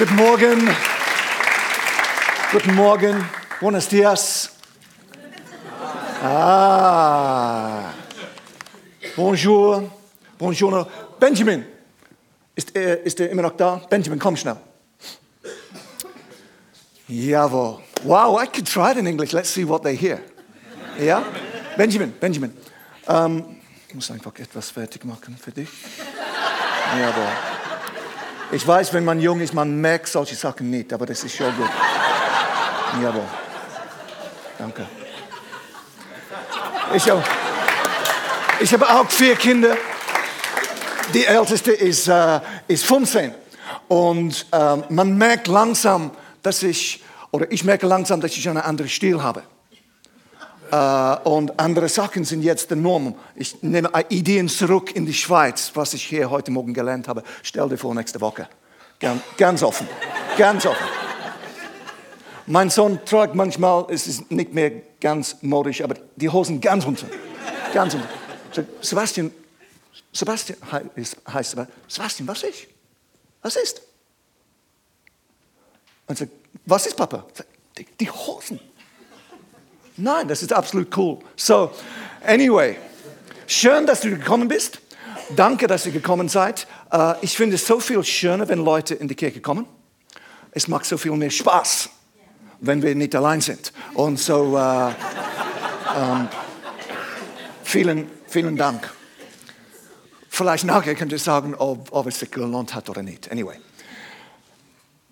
Guten Morgen. Guten Morgen. Buenos dias. Ah. Bonjour. Bonjour. Benjamin. Ist er, ist er immer noch da? Benjamin, komm schnell. Jawohl. Wow, I could try it in English. Let's see what they hear. Ja? Benjamin, Benjamin. Ähm, ich muss einfach etwas fertig machen für dich. Jawohl. Ich weiß, wenn man jung ist, man merkt solche Sachen nicht, aber das ist schon gut. Jawohl. Danke. Ich habe, ich habe auch vier Kinder. Die älteste ist, äh, ist 15. Und äh, man merkt langsam, dass ich, oder ich merke langsam, dass ich einen anderen Stil habe. Äh, und andere Sachen sind jetzt der Norm. Ich nehme Ideen zurück in die Schweiz, was ich hier heute Morgen gelernt habe. Stell dir vor, nächste Woche. Ganz, ganz offen. Ganz offen. Mein Sohn trägt manchmal, es ist nicht mehr ganz modisch, aber die Hosen ganz runter. Ganz runter. Sebastian, Sebastian heißt Sebastian, was ist? Was ist? Und sagt, was ist Papa? Die, die Hosen. Nein, das ist absolut cool. So, anyway, schön, dass du gekommen bist. Danke, dass ihr gekommen seid. Uh, ich finde es so viel schöner, wenn Leute in die Kirche kommen. Es macht so viel mehr Spaß, wenn wir nicht allein sind. Und so, uh, um, vielen, vielen Dank. Vielleicht nachher könnt ihr sagen, ob, ob es sich gelohnt hat oder nicht. Anyway.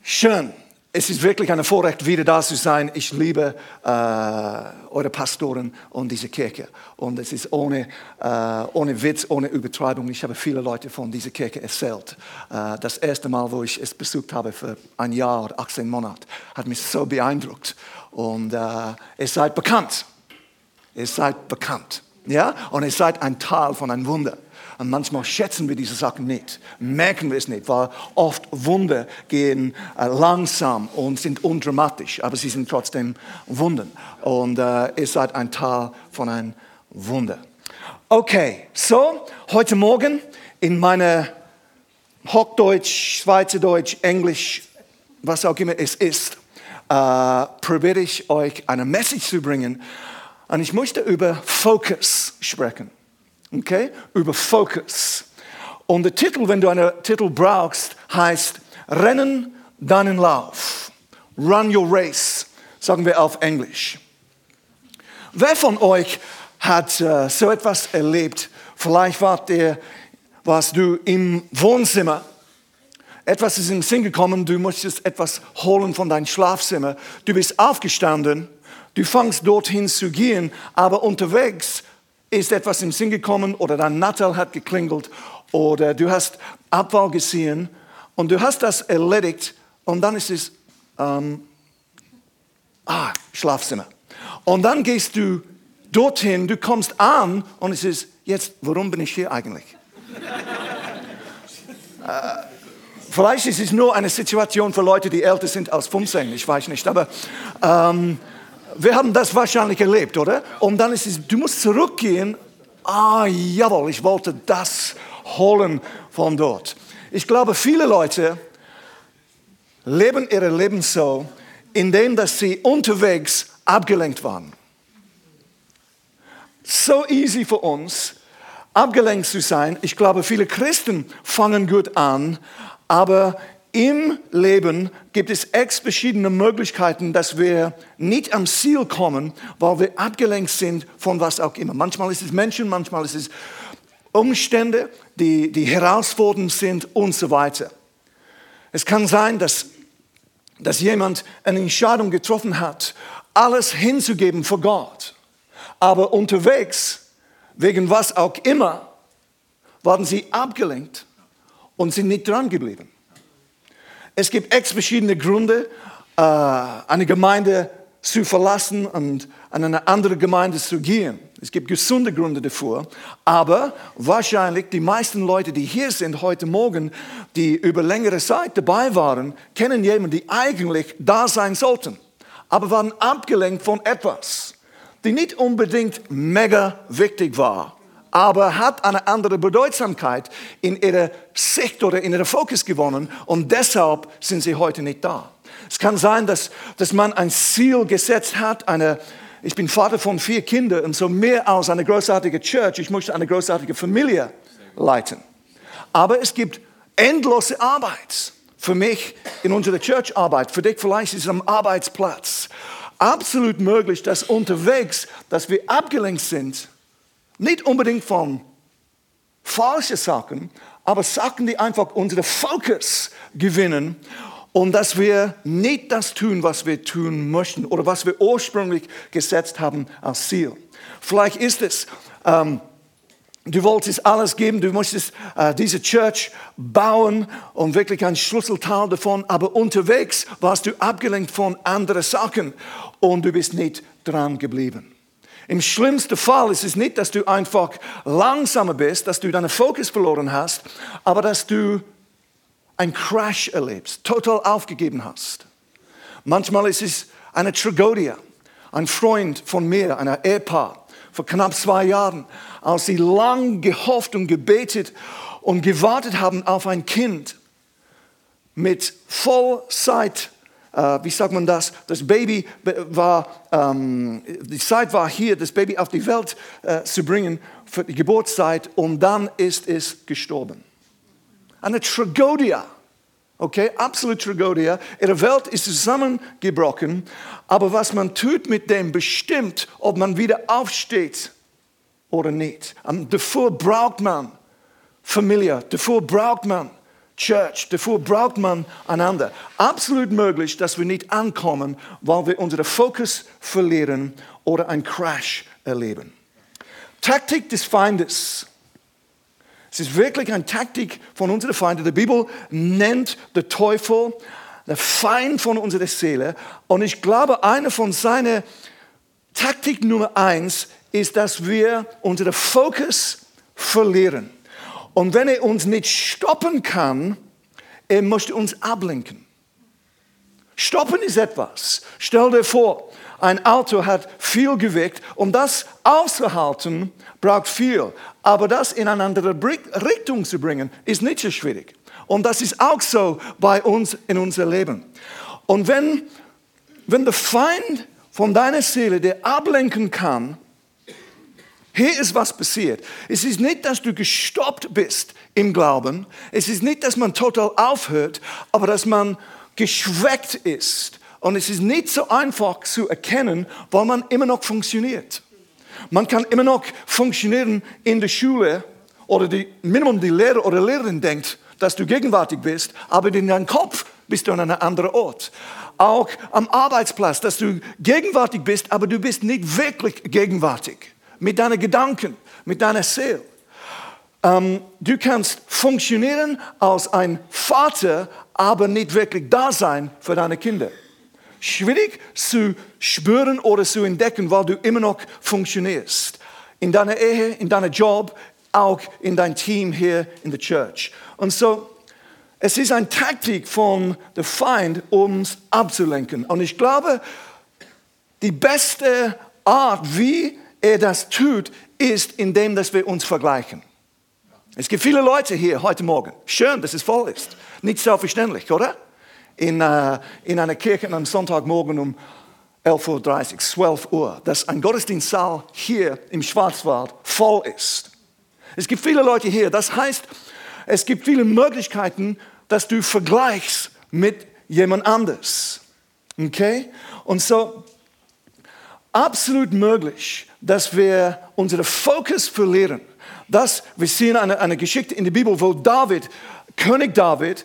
Schön. Es ist wirklich ein Vorrecht, wieder da zu sein. Ich liebe äh, eure Pastoren und diese Kirche. Und es ist ohne, äh, ohne Witz, ohne Übertreibung. Ich habe viele Leute von dieser Kirche erzählt. Äh, das erste Mal, wo ich es besucht habe, für ein Jahr, 18 Monate, hat mich so beeindruckt. Und äh, ihr seid bekannt. Ihr seid bekannt. Ja? Und ihr seid ein Teil von einem Wunder. Und manchmal schätzen wir diese Sachen nicht, merken wir es nicht, weil oft Wunder gehen äh, langsam und sind undramatisch, aber sie sind trotzdem Wunder. Und äh, ihr seid ein Teil von einem Wunder. Okay, so, heute Morgen in meiner Hochdeutsch, Schweizerdeutsch, Englisch, was auch immer es ist, äh, probiere ich euch eine Message zu bringen. Und ich möchte über Focus sprechen okay, über Focus. Und der Titel, wenn du einen Titel brauchst, heißt Rennen deinen Lauf. Run your race, sagen wir auf Englisch. Wer von euch hat uh, so etwas erlebt? Vielleicht wart ihr, warst du im Wohnzimmer. Etwas ist den Sinn gekommen, du musstest etwas holen von deinem Schlafzimmer. Du bist aufgestanden, du fangst dorthin zu gehen, aber unterwegs ist etwas im Sinn gekommen oder dein Nattel hat geklingelt oder du hast Abfall gesehen und du hast das erledigt und dann ist es, ähm, ah, Schlafzimmer. Und dann gehst du dorthin, du kommst an und es ist, jetzt, warum bin ich hier eigentlich? äh, vielleicht ist es nur eine Situation für Leute, die älter sind als 15, ich weiß nicht, aber ähm, wir haben das wahrscheinlich erlebt, oder? Und dann ist es, du musst zurückgehen. Ah, jawohl, ich wollte das holen von dort. Ich glaube, viele Leute leben ihr Leben so, indem dass sie unterwegs abgelenkt waren. So easy für uns, abgelenkt zu sein. Ich glaube, viele Christen fangen gut an, aber im Leben gibt es x verschiedene Möglichkeiten, dass wir nicht am Ziel kommen, weil wir abgelenkt sind von was auch immer. Manchmal ist es Menschen, manchmal ist es Umstände, die, die herausfordernd sind und so weiter. Es kann sein, dass, dass jemand eine Entscheidung getroffen hat, alles hinzugeben für Gott. Aber unterwegs, wegen was auch immer, waren sie abgelenkt und sind nicht dran geblieben. Es gibt x verschiedene Gründe, äh, eine Gemeinde zu verlassen und an eine andere Gemeinde zu gehen. Es gibt gesunde Gründe dafür, aber wahrscheinlich die meisten Leute, die hier sind heute Morgen, die über längere Zeit dabei waren, kennen jemanden, die eigentlich da sein sollten, aber waren abgelenkt von etwas, die nicht unbedingt mega wichtig war, aber hat eine andere Bedeutsamkeit in ihrer Sicht oder in ihrer Fokus gewonnen und deshalb sind sie heute nicht da. Es kann sein, dass, dass man ein Ziel gesetzt hat, eine, ich bin Vater von vier Kindern und so mehr als eine großartige Church, ich möchte eine großartige Familie leiten. Aber es gibt endlose Arbeit. Für mich in unserer Church-Arbeit, für dich vielleicht ist es am Arbeitsplatz. Absolut möglich, dass unterwegs, dass wir abgelenkt sind, nicht unbedingt von falschen Sachen, aber Sachen, die einfach unseren Fokus gewinnen und dass wir nicht das tun, was wir tun möchten oder was wir ursprünglich gesetzt haben als Ziel. Vielleicht ist es, ähm, du wolltest alles geben, du möchtest äh, diese Church bauen und wirklich ein Schlüsselteil davon, aber unterwegs warst du abgelenkt von anderen Sachen und du bist nicht dran geblieben. Im schlimmsten Fall ist es nicht, dass du einfach langsamer bist, dass du deinen Fokus verloren hast, aber dass du einen Crash erlebst, total aufgegeben hast. Manchmal ist es eine Tragödie. Ein Freund von mir, ein Ehepaar, vor knapp zwei Jahren, als sie lang gehofft und gebetet und gewartet haben auf ein Kind mit Vollzeit, äh, wie sagt man das? Das Baby war, ähm, die Zeit war hier, das Baby auf die Welt äh, zu bringen für die Geburtszeit und dann ist es gestorben. Eine Tragödie. Okay, absolute Tragödie. Ihre Welt ist zusammengebrochen, aber was man tut mit dem bestimmt, ob man wieder aufsteht oder nicht. Und davor braucht man Familie, davor braucht man Church, davor braucht man einander. Absolut möglich, dass wir nicht ankommen, weil wir unseren Fokus verlieren oder einen Crash erleben. Taktik des Feindes. Es ist wirklich eine Taktik von unseren Feinden. Die Bibel nennt der Teufel der Feind von unserer Seele. Und ich glaube, eine von seinen Taktik Nummer eins ist, dass wir unseren Fokus verlieren. Und wenn er uns nicht stoppen kann, er möchte uns ablenken. Stoppen ist etwas. Stell dir vor, ein Auto hat viel Gewicht, um das auszuhalten, braucht viel. Aber das in eine andere Richtung zu bringen, ist nicht so schwierig. Und das ist auch so bei uns in unser Leben. Und wenn, wenn der Feind von deiner Seele dir ablenken kann, hier ist was passiert. Es ist nicht, dass du gestoppt bist im Glauben. Es ist nicht, dass man total aufhört, aber dass man geschwächt ist und es ist nicht so einfach zu erkennen, weil man immer noch funktioniert. Man kann immer noch funktionieren in der Schule oder die, Minimum die Lehrer oder Lehrerin denkt, dass du gegenwärtig bist, aber in deinem Kopf bist du an einem anderen Ort. Auch am Arbeitsplatz, dass du gegenwärtig bist, aber du bist nicht wirklich gegenwärtig. Mit deinen Gedanken, mit deiner Seele. Ähm, du kannst funktionieren als ein Vater, aber nicht wirklich da sein für deine Kinder schwierig zu spüren oder zu entdecken, weil du immer noch funktionierst. In deiner Ehe, in deinem Job, auch in deinem Team hier in der Church. Und so, es ist eine Taktik von der Feind, uns abzulenken. Und ich glaube, die beste Art, wie er das tut, ist, indem dass wir uns vergleichen. Es gibt viele Leute hier heute Morgen. Schön, dass es voll ist. Nicht selbstverständlich, oder? in, uh, in einer Kirche am Sonntagmorgen um 11.30 Uhr, 12 Uhr, dass ein Gottesdienstsaal hier im Schwarzwald voll ist. Es gibt viele Leute hier. Das heißt, es gibt viele Möglichkeiten, dass du vergleichst mit jemand anders. Okay? Und so, absolut möglich, dass wir unseren Fokus verlieren. Das, wir sehen eine, eine Geschichte in der Bibel, wo David, König David,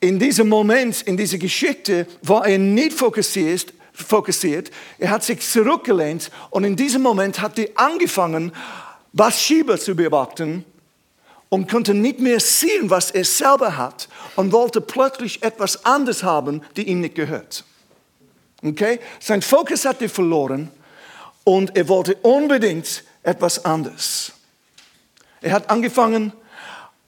in diesem Moment, in dieser Geschichte, war er nicht fokussiert, fokussiert. Er hat sich zurückgelehnt und in diesem Moment hat er angefangen, Bathsheba zu beobachten und konnte nicht mehr sehen, was er selber hat und wollte plötzlich etwas anderes haben, die ihm nicht gehört. Okay? Sein Fokus hat er verloren und er wollte unbedingt etwas anderes. Er hat angefangen,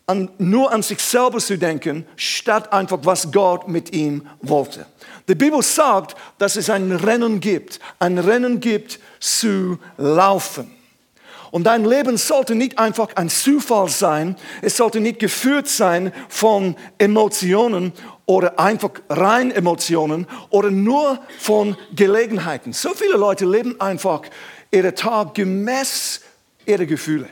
an, nur an sich selber zu denken, statt einfach, was Gott mit ihm wollte. Die Bibel sagt, dass es ein Rennen gibt, ein Rennen gibt zu laufen. Und dein Leben sollte nicht einfach ein Zufall sein. Es sollte nicht geführt sein von Emotionen oder einfach rein Emotionen oder nur von Gelegenheiten. So viele Leute leben einfach ihren Tag gemäß ihrer Gefühle.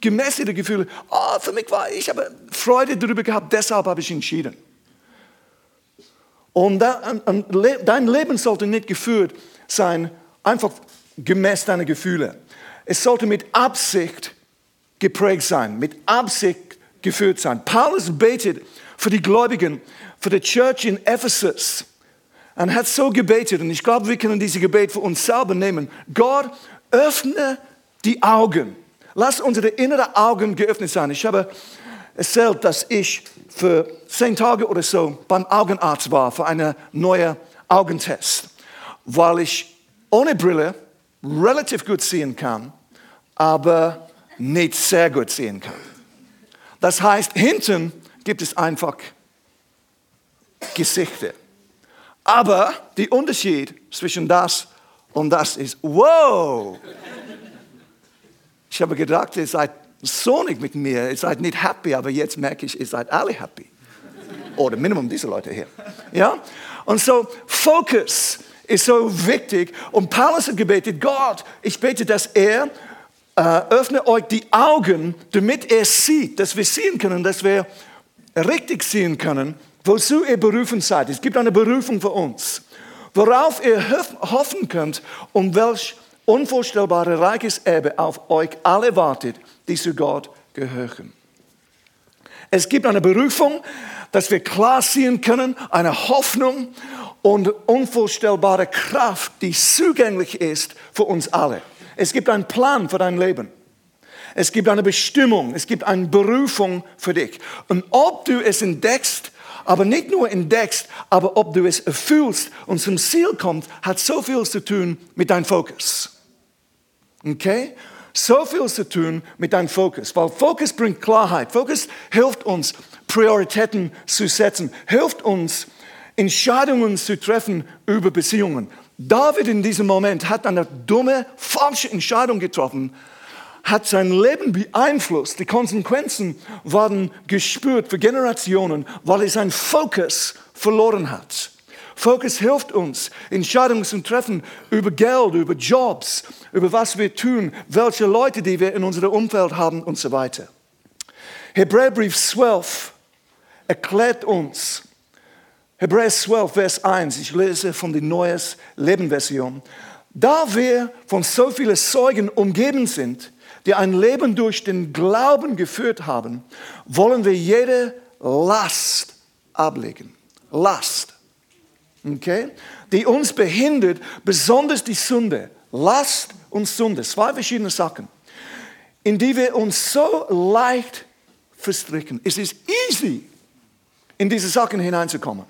Gemäß ihrer Gefühle. Oh, für mich war ich habe Freude darüber gehabt, deshalb habe ich entschieden. Und dein Leben sollte nicht geführt sein, einfach gemäß deiner Gefühle. Es sollte mit Absicht geprägt sein, mit Absicht geführt sein. Paulus betet für die Gläubigen, für die Church in Ephesus. Und hat so gebetet, und ich glaube, wir können diese Gebet für uns selber nehmen. Gott, öffne die Augen. Lass unsere inneren Augen geöffnet sein. Ich habe erzählt, dass ich für zehn Tage oder so beim Augenarzt war für einen neuen Augentest, weil ich ohne Brille relativ gut sehen kann, aber nicht sehr gut sehen kann. Das heißt, hinten gibt es einfach Gesichter. Aber der Unterschied zwischen das und das ist, wow! Ich habe gedacht, ihr seid so nicht mit mir, ihr seid nicht happy, aber jetzt merke ich, ihr seid alle happy. Oder Minimum diese Leute hier. Ja? Und so, Fokus ist so wichtig. Und Paulus hat gebetet, Gott, ich bete, dass er äh, öffne euch die Augen, damit er sieht, dass wir sehen können, dass wir richtig sehen können, wozu ihr berufen seid. Es gibt eine Berufung für uns, worauf ihr hoffen könnt und welch unvorstellbare reiches Erbe auf euch alle wartet, die zu Gott gehören. Es gibt eine Berufung, dass wir klar sehen können, eine Hoffnung und unvorstellbare Kraft, die zugänglich ist für uns alle. Es gibt einen Plan für dein Leben. Es gibt eine Bestimmung, es gibt eine Berufung für dich. Und ob du es entdeckst, aber nicht nur entdeckst, aber ob du es erfüllst und zum Ziel kommst, hat so viel zu tun mit deinem Fokus. Okay? So viel zu tun mit deinem Fokus, weil Fokus bringt Klarheit. Fokus hilft uns, Prioritäten zu setzen, hilft uns, Entscheidungen zu treffen über Beziehungen. David in diesem Moment hat eine dumme, falsche Entscheidung getroffen, hat sein Leben beeinflusst. Die Konsequenzen waren gespürt für Generationen, weil er seinen Fokus verloren hat. Fokus hilft uns, Entscheidungen zu treffen über Geld, über Jobs, über was wir tun, welche Leute, die wir in unserem Umfeld haben und so weiter. Hebräerbrief 12 erklärt uns, Hebräer 12, Vers 1, ich lese von der Neues Leben Version. Da wir von so vielen Zeugen umgeben sind, die ein Leben durch den Glauben geführt haben, wollen wir jede Last ablegen. Last okay, die uns behindert, besonders die Sünde, Last und Sünde, zwei verschiedene Sachen, in die wir uns so leicht verstricken. Es ist easy, in diese Sachen hineinzukommen.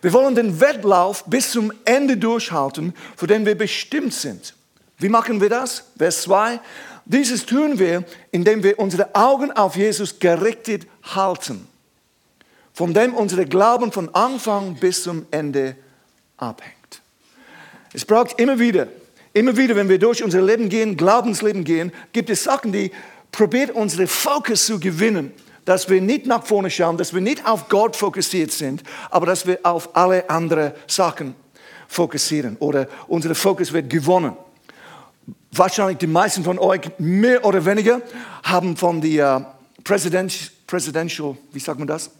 Wir wollen den Wettlauf bis zum Ende durchhalten, für den wir bestimmt sind. Wie machen wir das? Vers 2. Dieses tun wir, indem wir unsere Augen auf Jesus gerichtet halten, von dem unser Glauben von Anfang bis zum Ende abhängt. Es braucht immer wieder, immer wieder, wenn wir durch unser Leben gehen, Glaubensleben gehen, gibt es Sachen, die probiert unseren Fokus zu gewinnen, dass wir nicht nach vorne schauen, dass wir nicht auf Gott fokussiert sind, aber dass wir auf alle anderen Sachen fokussieren oder unser Fokus wird gewonnen. Wahrscheinlich die meisten von euch, mehr oder weniger, haben von der uh, Presidential, wie sagt man das,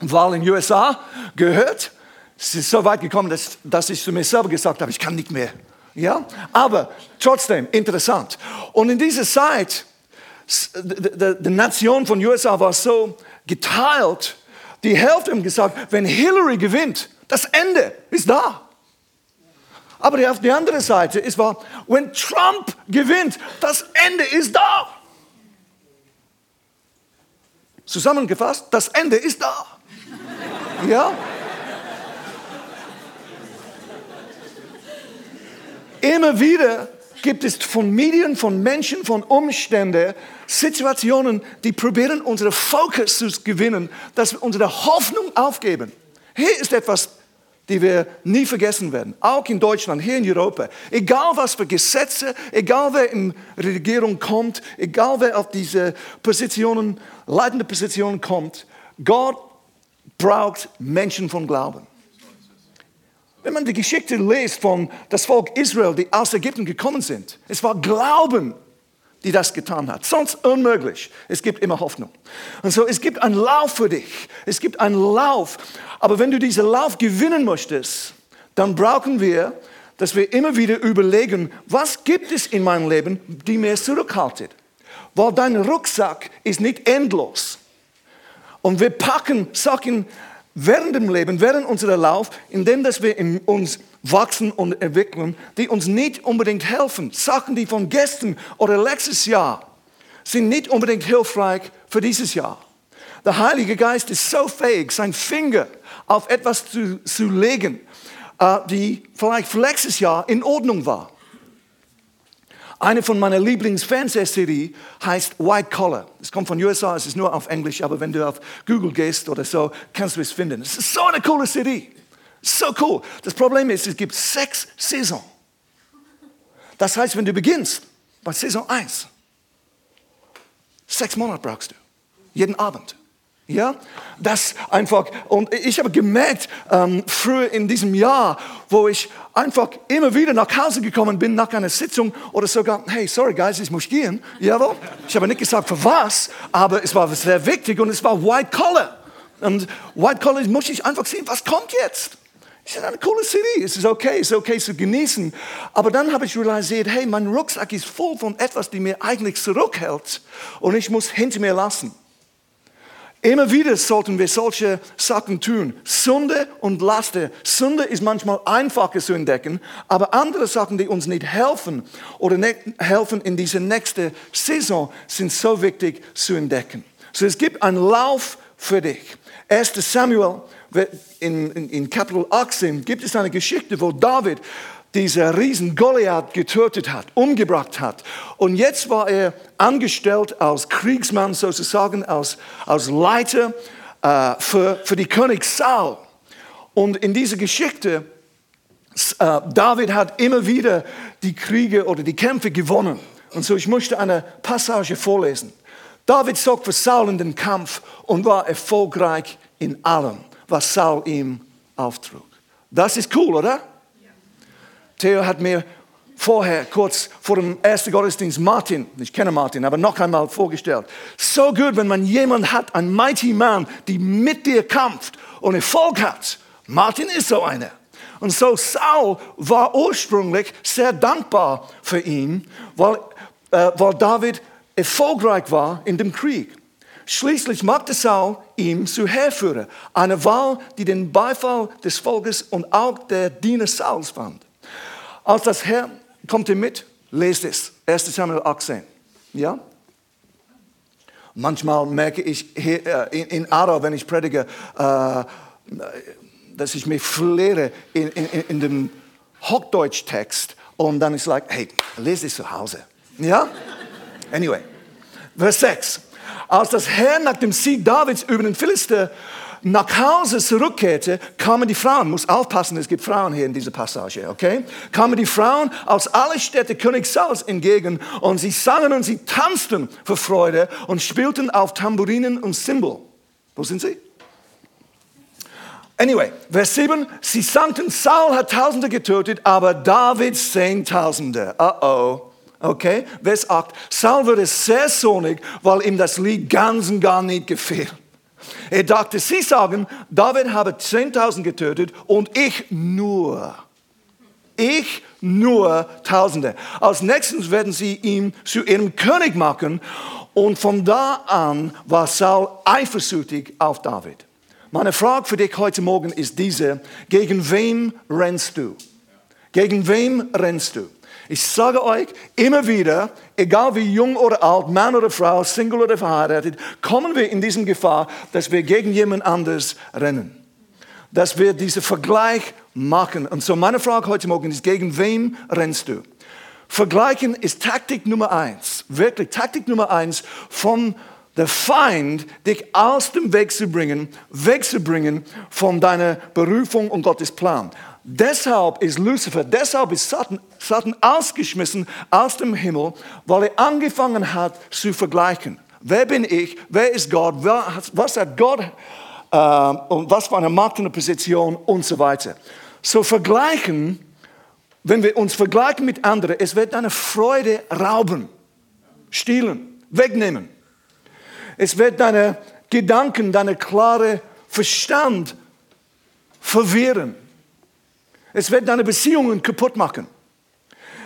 Wahl in den USA gehört. Es ist so weit gekommen, dass, dass ich zu mir selber gesagt habe, ich kann nicht mehr. Ja? Aber trotzdem interessant. Und in dieser Zeit, die Nation von USA war so geteilt, die Hälfte haben gesagt, wenn Hillary gewinnt, das Ende ist da. Aber die, auf der anderen Seite ist war, wenn Trump gewinnt, das Ende ist da. Zusammengefasst, das Ende ist da. Ja? Immer wieder gibt es von Medien, von Menschen, von Umständen, Situationen, die probieren, unseren Fokus zu gewinnen, dass wir unsere Hoffnung aufgeben. Hier ist etwas, die wir nie vergessen werden. Auch in Deutschland, hier in Europa. Egal was für Gesetze, egal wer in Regierung kommt, egal wer auf diese Positionen, leitende Positionen kommt, Gott braucht Menschen von Glauben. Wenn man die Geschichte liest von das Volk Israel, die aus Ägypten gekommen sind, es war Glauben, die das getan hat. Sonst unmöglich. Es gibt immer Hoffnung. Und so, es gibt einen Lauf für dich. Es gibt einen Lauf. Aber wenn du diesen Lauf gewinnen möchtest, dann brauchen wir, dass wir immer wieder überlegen, was gibt es in meinem Leben, die mir zurückhaltet. Weil dein Rucksack ist nicht endlos. Und wir packen Sachen während dem Leben, während unserer Lauf, indem dass wir in uns wachsen und entwickeln, die uns nicht unbedingt helfen. Sachen, die von gestern oder letztes Jahr sind nicht unbedingt hilfreich für dieses Jahr. Der Heilige Geist ist so fähig, seinen Finger auf etwas zu, zu legen, äh, die vielleicht letztes Jahr in Ordnung war. Eine von meiner Lieblingsfernsehserien heißt White Collar. Es kommt von USA, es ist nur auf Englisch, aber wenn du auf Google gehst oder so, kannst du es finden. Es ist so eine coole Serie. So cool. Das Problem ist, es gibt sechs Saisons. Das heißt, wenn du beginnst bei Saison 1, sechs Monate brauchst du. Jeden Abend. Ja, das einfach, und ich habe gemerkt, ähm, früher in diesem Jahr, wo ich einfach immer wieder nach Hause gekommen bin, nach einer Sitzung oder sogar, hey, sorry guys, ich muss gehen. Jawohl. Ich habe nicht gesagt für was, aber es war sehr wichtig und es war White Collar. Und White Collar muss ich einfach sehen, was kommt jetzt? Es ist eine coole City, es ist okay, es ist okay zu genießen. Aber dann habe ich realisiert, hey, mein Rucksack ist voll von etwas, die mir eigentlich zurückhält und ich muss hinter mir lassen. Immer wieder sollten wir solche Sachen tun. Sünde und Laste. Sünde ist manchmal einfacher zu entdecken, aber andere Sachen, die uns nicht helfen oder nicht helfen in diese nächste Saison, sind so wichtig zu entdecken. So es gibt einen Lauf für dich. 1. Samuel in, in, in Kapitel 18 gibt es eine Geschichte, wo David dieser Riesen Goliath getötet hat, umgebracht hat. Und jetzt war er angestellt als Kriegsmann sozusagen, als, als Leiter äh, für, für die König Saul. Und in dieser Geschichte, äh, David hat immer wieder die Kriege oder die Kämpfe gewonnen. Und so, ich möchte eine Passage vorlesen. David zog für Saul in den Kampf und war erfolgreich in allem, was Saul ihm auftrug. Das ist cool, oder? Theo hat mir vorher, kurz vor dem ersten Gottesdienst, Martin, ich kenne Martin, aber noch einmal vorgestellt. So gut, wenn man jemanden hat, einen mighty man, die mit dir kämpft und Erfolg hat. Martin ist so einer. Und so Saul war ursprünglich sehr dankbar für ihn, weil, äh, weil David erfolgreich war in dem Krieg. Schließlich machte Saul ihm zu Heerführer, eine Wahl, die den Beifall des Volkes und auch der Diener Sauls fand. Als das Herr, kommt ihr mit, lest es, 1 Samuel 18. Ja? Manchmal merke ich hier, äh, in, in Aarau, wenn ich predige, äh, dass ich mich verliere in, in, in dem Hochdeutsch-Text und dann ist es like, hey, lese es zu Hause. Ja? Anyway, Vers 6. Als das Herr nach dem Sieg Davids über den Philister nach Hause zurückkehrte, kamen die Frauen, muss aufpassen, es gibt Frauen hier in dieser Passage, okay? Kamen die Frauen aus aller Städte König Sauls entgegen und sie sangen und sie tanzten vor Freude und spielten auf Tamburinen und Cymbal. Wo sind sie? Anyway, Vers 7, sie sagten, Saul hat Tausende getötet, aber David Zehntausende. Uh oh. Okay, Vers 8, Saul wurde sehr sonnig, weil ihm das Lied ganz und gar nicht gefiel. Er dachte, sie sagen, David habe 10.000 getötet und ich nur. Ich nur Tausende. Als nächstes werden sie ihn zu ihrem König machen und von da an war Saul eifersüchtig auf David. Meine Frage für dich heute Morgen ist diese, gegen wem rennst du? Gegen wem rennst du? Ich sage euch immer wieder, egal wie jung oder alt, Mann oder Frau, Single oder verheiratet, kommen wir in diesen Gefahr, dass wir gegen jemand anders rennen. Dass wir diesen Vergleich machen. Und so meine Frage heute Morgen ist, gegen wem rennst du? Vergleichen ist Taktik Nummer eins. Wirklich Taktik Nummer eins von der Feind, dich aus dem Weg zu bringen, wegzubringen von deiner Berufung und Gottes Plan. Deshalb ist Lucifer, deshalb ist Satan, Satan ausgeschmissen aus dem Himmel, weil er angefangen hat zu vergleichen. Wer bin ich? Wer ist Gott? Was hat Gott äh, und was für eine Macht und eine Position und so weiter. So vergleichen, wenn wir uns vergleichen mit anderen, es wird deine Freude rauben, stehlen, wegnehmen. Es wird deine Gedanken, deine klare Verstand verwirren. Es wird deine Beziehungen kaputt machen.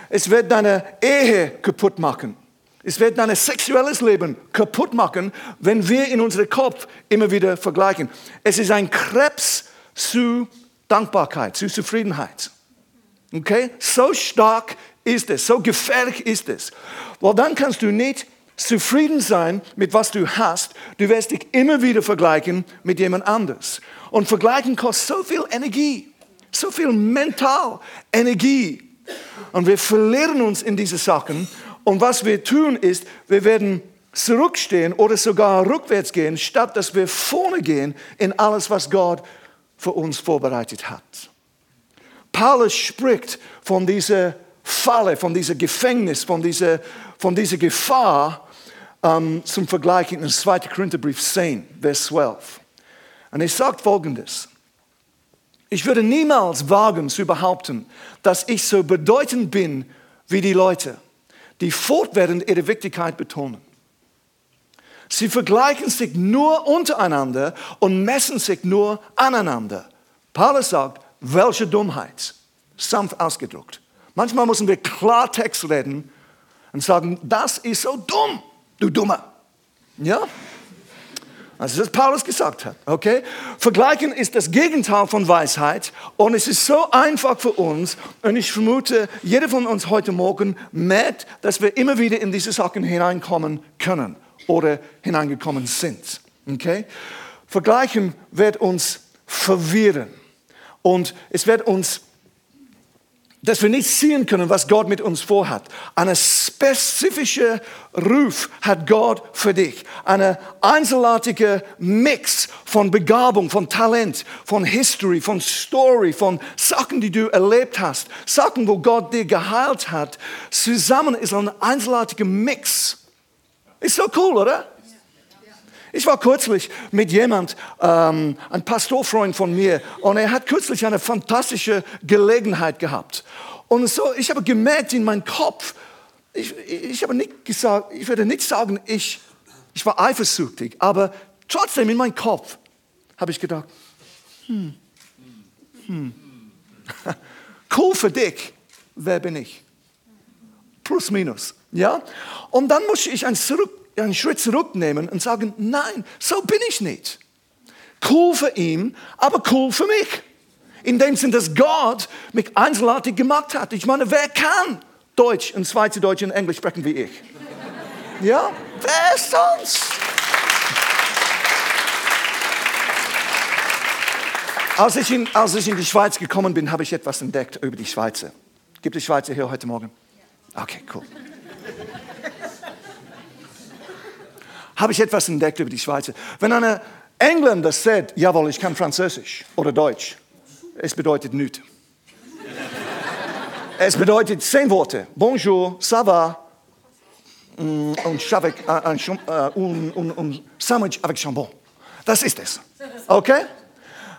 Es wird deine Ehe kaputt machen. Es wird dein sexuelles Leben kaputt machen, wenn wir in unserem Kopf immer wieder vergleichen. Es ist ein Krebs zu Dankbarkeit, zu Zufriedenheit. Okay? So stark ist es, so gefährlich ist es. Weil dann kannst du nicht zufrieden sein mit was du hast. Du wirst dich immer wieder vergleichen mit jemand anders. Und vergleichen kostet so viel Energie so viel mental Energie. Und wir verlieren uns in diese Sachen. Und was wir tun ist, wir werden zurückstehen oder sogar rückwärts gehen, statt dass wir vorne gehen in alles, was Gott für uns vorbereitet hat. Paulus spricht von dieser Falle, von dieser Gefängnis, von dieser, von dieser Gefahr ähm, zum Vergleich in 2. Korintherbrief 10, Vers 12. Und er sagt folgendes. Ich würde niemals wagen zu behaupten, dass ich so bedeutend bin wie die Leute, die fortwährend ihre Wichtigkeit betonen. Sie vergleichen sich nur untereinander und messen sich nur aneinander. Paulus sagt, welche Dummheit, sanft ausgedrückt. Manchmal müssen wir Klartext reden und sagen, das ist so dumm, du Dummer. Ja? Also das Paulus gesagt hat, okay? Vergleichen ist das Gegenteil von Weisheit und es ist so einfach für uns und ich vermute, jeder von uns heute Morgen merkt, dass wir immer wieder in diese Sachen hineinkommen können oder hineingekommen sind, okay? Vergleichen wird uns verwirren und es wird uns dass wir nicht sehen können, was Gott mit uns vorhat. Eine spezifische Ruf hat Gott für dich. Eine einzelartige Mix von Begabung, von Talent, von History, von Story, von Sachen, die du erlebt hast, Sachen, wo Gott dir geheilt hat. Zusammen ist ein einzelartiger Mix. Ist so cool, oder? Ich war kürzlich mit jemand, ähm, ein Pastorfreund von mir, und er hat kürzlich eine fantastische Gelegenheit gehabt. Und so, ich habe gemerkt in meinem Kopf, ich, ich habe nicht gesagt, ich würde nicht sagen, ich, ich war eifersüchtig, aber trotzdem in meinem Kopf habe ich gedacht, hm, hm, cool für dich, wer bin ich? Plus, minus, ja? Und dann muss ich ein zurück einen Schritt zurücknehmen und sagen, nein, so bin ich nicht. Cool für ihn, aber cool für mich. In dem Sinn, dass Gott mich einzelartig gemacht hat. Ich meine, wer kann Deutsch und Schweizerdeutsch und Englisch sprechen wie ich? Ja, wer sonst? Als ich, in, als ich in die Schweiz gekommen bin, habe ich etwas entdeckt über die Schweizer. Gibt es Schweizer hier heute Morgen? Okay, cool. Habe ich etwas entdeckt über die Schweizer. Wenn ein Engländer sagt, jawohl, ich kann Französisch oder Deutsch, es bedeutet nichts. es bedeutet zehn Worte. Bonjour, ça va, mm, und, avec, un, un, un, un Sandwich avec Chambon. Das ist es. Okay?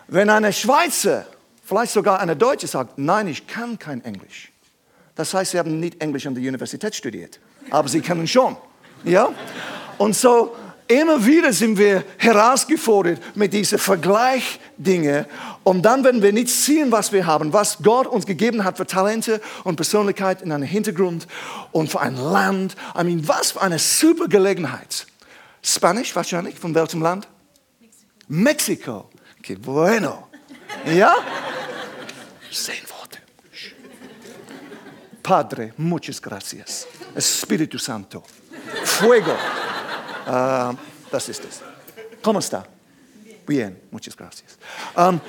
Wenn eine Schweizer, vielleicht sogar eine Deutsche sagt, nein, ich kann kein Englisch. Das heißt, sie haben nicht Englisch an der Universität studiert, aber sie können schon. Ja? Und so immer wieder sind wir herausgefordert mit diesen Vergleichdingen. Und dann werden wir nicht sehen, was wir haben, was Gott uns gegeben hat für Talente und Persönlichkeit in einem Hintergrund und für ein Land. I mean, was für eine super Gelegenheit. Spanisch wahrscheinlich, von welchem Land? Mexiko. Mexiko. Que bueno. Ja? Zehn Worte. Padre, muchas gracias. Espíritu Santo. Fuego. Uh, das ist es. ¿Cómo está? Bien, muchas gracias. Um,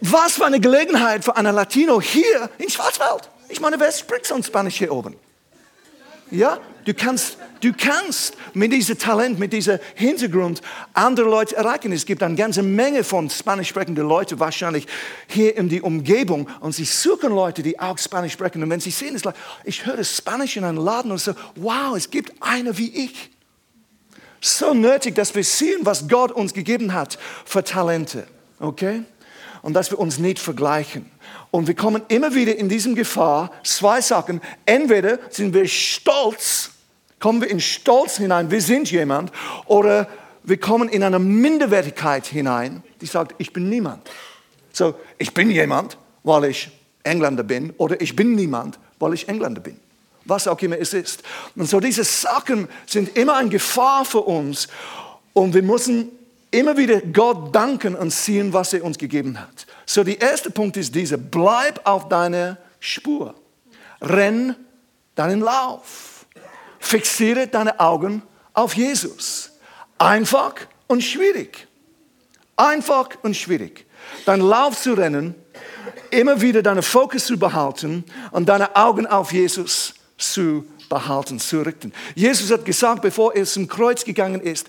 was für eine Gelegenheit für einen Latino hier in Schwarzwald. Ich meine, wer spricht sonst Spanisch hier oben? Ja, du kannst, du kannst mit diesem Talent, mit diesem Hintergrund andere Leute erreichen. Es gibt eine ganze Menge von spanisch sprechenden Leuten wahrscheinlich hier in die Umgebung und sie suchen Leute, die auch Spanisch sprechen. Und wenn sie sehen, ist like, ich höre Spanisch in einem Laden und so, wow, es gibt eine wie ich. So nötig, dass wir sehen, was Gott uns gegeben hat für Talente. Okay? Und dass wir uns nicht vergleichen. Und wir kommen immer wieder in diesem Gefahr, zwei Sachen. Entweder sind wir stolz, kommen wir in Stolz hinein, wir sind jemand, oder wir kommen in eine Minderwertigkeit hinein, die sagt, ich bin niemand. So, ich bin jemand, weil ich Engländer bin, oder ich bin niemand, weil ich Engländer bin. Was auch immer es ist. Und so diese Sachen sind immer eine Gefahr für uns. Und wir müssen immer wieder Gott danken und sehen, was er uns gegeben hat. So, der erste Punkt ist dieser, bleib auf deiner Spur. Renn deinen Lauf. Fixiere deine Augen auf Jesus. Einfach und schwierig. Einfach und schwierig. Dein Lauf zu rennen, immer wieder deinen Fokus zu behalten und deine Augen auf Jesus zu behalten, zu richten. Jesus hat gesagt, bevor er zum Kreuz gegangen ist,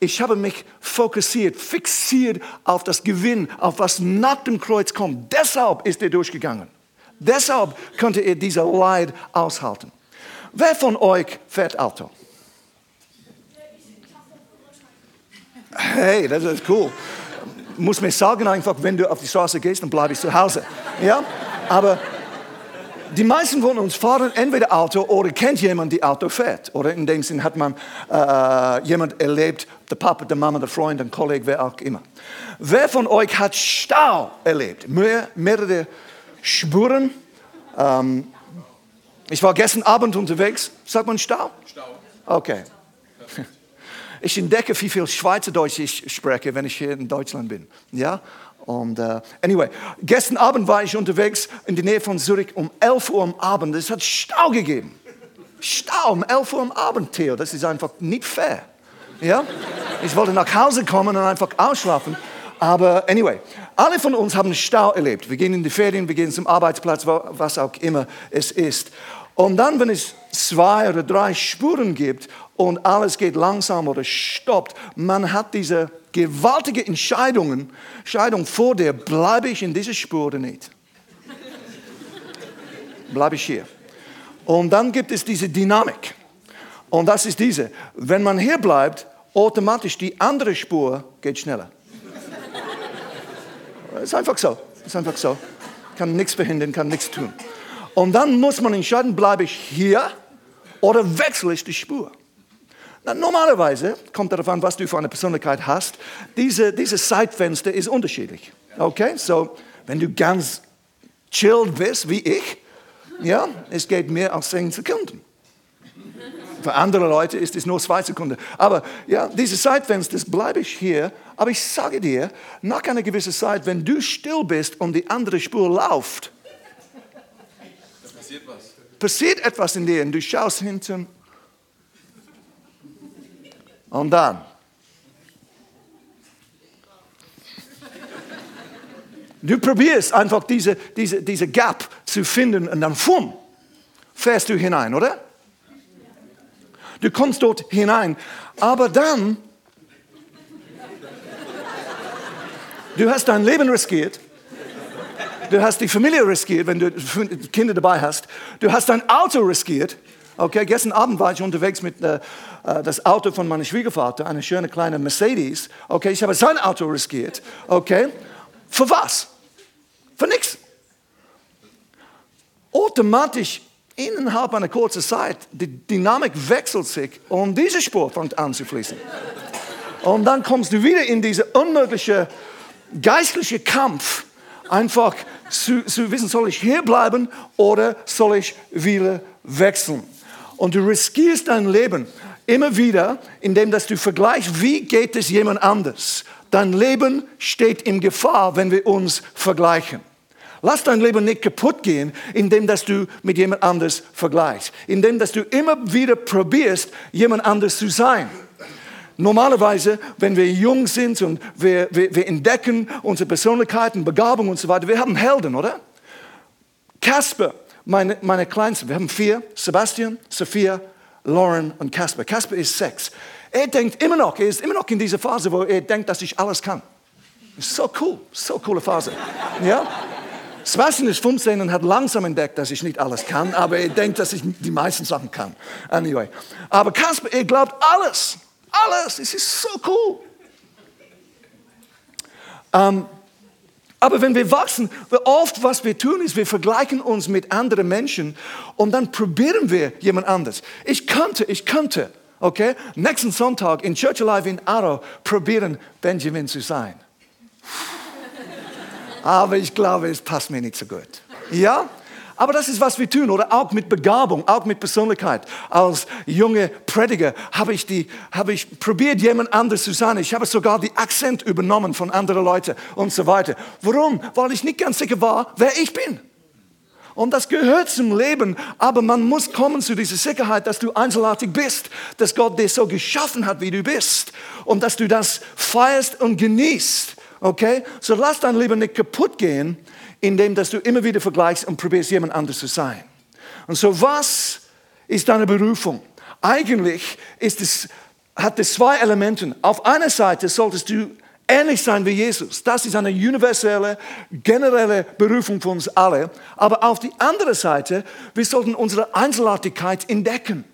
ich habe mich fokussiert, fixiert auf das Gewinn, auf was nach dem Kreuz kommt. Deshalb ist er durchgegangen. Deshalb konnte er dieser Leid aushalten. Wer von euch fährt Auto? Hey, das ist cool. Muss mir sagen einfach, wenn du auf die Straße gehst, dann bleibe ich zu Hause. Ja? Aber die meisten von uns fahren entweder Auto oder kennt jemand, der Auto fährt. Oder in dem Sinn hat man äh, jemand erlebt, der Papa, der Mama, der Freund, ein Kollege, wer auch immer. Wer von euch hat Stau erlebt? Mehr, mehrere Spuren. Ähm, ich war gestern Abend unterwegs. Sagt man Stau? Stau. Okay. Ich entdecke, wie viel Schweizerdeutsch ich spreche, wenn ich hier in Deutschland bin. Ja? Und uh, anyway, gestern Abend war ich unterwegs in der Nähe von Zürich um 11 Uhr am Abend. Es hat Stau gegeben. Stau um 11 Uhr am Abend, Theo. Das ist einfach nicht fair. Ja? Ich wollte nach Hause kommen und einfach ausschlafen. Aber anyway, alle von uns haben Stau erlebt. Wir gehen in die Ferien, wir gehen zum Arbeitsplatz, was auch immer es ist. Und dann, wenn es zwei oder drei Spuren gibt und alles geht langsam oder stoppt, man hat diese gewaltige Entscheidungen, Entscheidung vor dir, bleibe ich in dieser Spur oder nicht? Bleibe ich hier? Und dann gibt es diese Dynamik. Und das ist diese. Wenn man hier bleibt, automatisch die andere Spur geht schneller. Das ist einfach so. Ist einfach so. Kann nichts verhindern, kann nichts tun. Und dann muss man entscheiden, bleibe ich hier oder wechsle ich die Spur. Normalerweise kommt darauf an, was du für eine Persönlichkeit hast. Diese, dieses Zeitfenster ist unterschiedlich. Okay, so wenn du ganz chilled bist, wie ich, ja, es geht mehr als 10 Sekunden. Für andere Leute ist es nur zwei Sekunden. Aber ja, dieses Zeitfenster bleibe ich hier. Aber ich sage dir, nach einer gewissen Zeit, wenn du still bist und die andere Spur läuft, passiert. Passiert etwas in dir und du schaust hinten und dann. Du probierst einfach diese, diese, diese Gap zu finden und dann fumm, fährst du hinein, oder? Du kommst dort hinein, aber dann, du hast dein Leben riskiert, du hast die Familie riskiert, wenn du Kinder dabei hast, du hast dein Auto riskiert, Okay, gestern Abend war ich unterwegs mit äh, äh, das Auto von meinem Schwiegervater, eine schöne kleine Mercedes. Okay, ich habe sein Auto riskiert. Okay, für was? Für nichts. Automatisch innerhalb einer kurzen Zeit, die Dynamik wechselt sich und diese Spur fängt an zu fließen. Und dann kommst du wieder in diese unmögliche geistliche Kampf, einfach zu, zu wissen, soll ich hier bleiben oder soll ich wieder wechseln? Und du riskierst dein Leben immer wieder, indem dass du vergleichst, wie geht es jemand anders. Dein Leben steht in Gefahr, wenn wir uns vergleichen. Lass dein Leben nicht kaputt gehen, indem dass du mit jemand anders vergleichst. Indem dass du immer wieder probierst, jemand anders zu sein. Normalerweise, wenn wir jung sind und wir, wir, wir entdecken unsere Persönlichkeiten, Begabung und so weiter, wir haben Helden, oder? Kasper meine, meine Kleinsten, wir haben vier, Sebastian, Sophia, Lauren und Casper. Casper ist sechs. Er denkt immer noch, er ist immer noch in dieser Phase, wo er denkt, dass ich alles kann. So cool, so coole Phase. Ja? Sebastian ist 15 und hat langsam entdeckt, dass ich nicht alles kann, aber er denkt, dass ich die meisten Sachen kann. Anyway. Aber Kasper, er glaubt alles. Alles. Es ist so cool. Ähm, aber wenn wir wachsen, oft was wir tun ist, wir vergleichen uns mit anderen Menschen und dann probieren wir jemand anders. Ich könnte, ich könnte, okay, nächsten Sonntag in Church Alive in Arrow probieren, Benjamin zu sein aber ich glaube, es passt mir nicht so gut. Ja? Aber das ist, was wir tun, oder auch mit Begabung, auch mit Persönlichkeit. Als junge Prediger habe ich, die, habe ich probiert, jemand anders zu sein. Ich habe sogar die Akzent übernommen von anderen Leuten und so weiter. Warum? Weil ich nicht ganz sicher war, wer ich bin. Und das gehört zum Leben, aber man muss kommen zu dieser Sicherheit, dass du einzelartig bist, dass Gott dich so geschaffen hat, wie du bist und dass du das feierst und genießt. Okay? So lass dein Leben nicht kaputt gehen, indem dass du immer wieder vergleichst und probierst, jemand anders zu sein. Und so, was ist deine Berufung? Eigentlich ist es, hat es zwei Elemente. Auf einer Seite solltest du ähnlich sein wie Jesus. Das ist eine universelle, generelle Berufung für uns alle. Aber auf die andere Seite, wir sollten unsere Einzelartigkeit entdecken.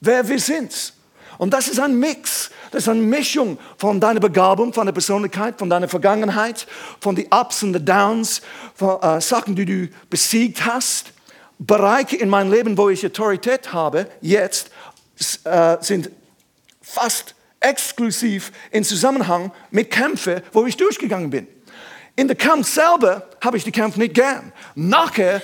Wer wir sind. Und das ist ein Mix. Das ist eine Mischung von deiner Begabung, von der Persönlichkeit, von deiner Vergangenheit, von den Ups und Downs, von äh, Sachen, die du besiegt hast. Bereiche in meinem Leben, wo ich Autorität habe, jetzt äh, sind fast exklusiv in Zusammenhang mit Kämpfen, wo ich durchgegangen bin. In der Kampf selber habe ich die Kämpfe nicht gern. Nachher,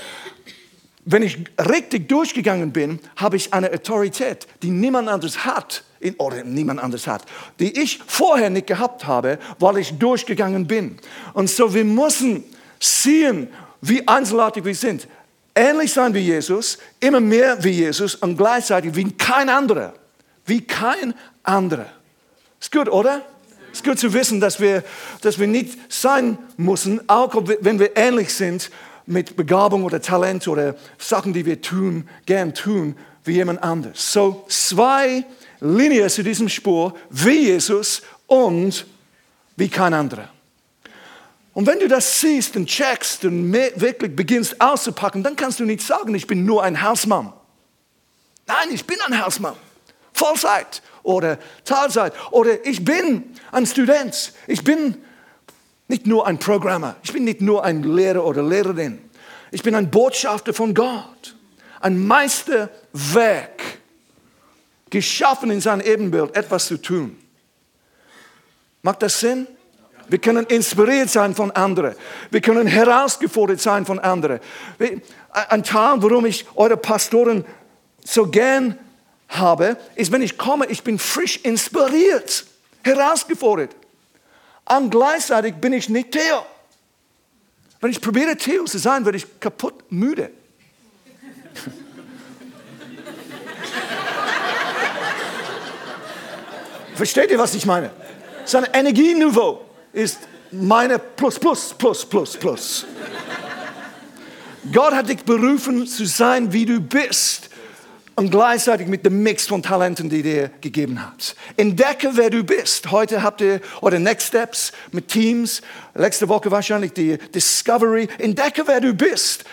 wenn ich richtig durchgegangen bin, habe ich eine Autorität, die niemand anderes hat oder niemand anders hat, die ich vorher nicht gehabt habe, weil ich durchgegangen bin. Und so, wir müssen sehen, wie einzelartig wir sind. Ähnlich sein wie Jesus, immer mehr wie Jesus und gleichzeitig wie kein anderer. Wie kein anderer. Ist gut, oder? Ist gut zu wissen, dass wir, dass wir nicht sein müssen, auch wenn wir ähnlich sind mit Begabung oder Talent oder Sachen, die wir tun, gern tun, wie jemand anders. So zwei Linie zu diesem Spur wie Jesus und wie kein anderer. Und wenn du das siehst und checkst und wirklich beginnst auszupacken, dann kannst du nicht sagen, ich bin nur ein Hausmann. Nein, ich bin ein Hausmann. Vollzeit oder Teilzeit oder ich bin ein Student. Ich bin nicht nur ein Programmer. Ich bin nicht nur ein Lehrer oder Lehrerin. Ich bin ein Botschafter von Gott. Ein Meisterwerk geschaffen in seinem Ebenbild, etwas zu tun. Macht das Sinn? Wir können inspiriert sein von anderen. Wir können herausgefordert sein von anderen. Ein Teil, warum ich eure Pastoren so gern habe, ist, wenn ich komme, ich bin frisch inspiriert, herausgefordert. Und gleichzeitig bin ich nicht Theo. Wenn ich probiere, Theo zu sein, werde ich kaputt müde. Versteht ihr, was ich meine? Sein Energieniveau ist meine Plus, Plus, Plus, Plus, Plus. Gott hat dich berufen zu sein, wie du bist und gleichzeitig mit dem Mix von Talenten, die dir gegeben hat. Entdecke, wer du bist. Heute habt ihr, oder Next Steps mit Teams, letzte Woche wahrscheinlich die Discovery. Entdecke, wer du bist.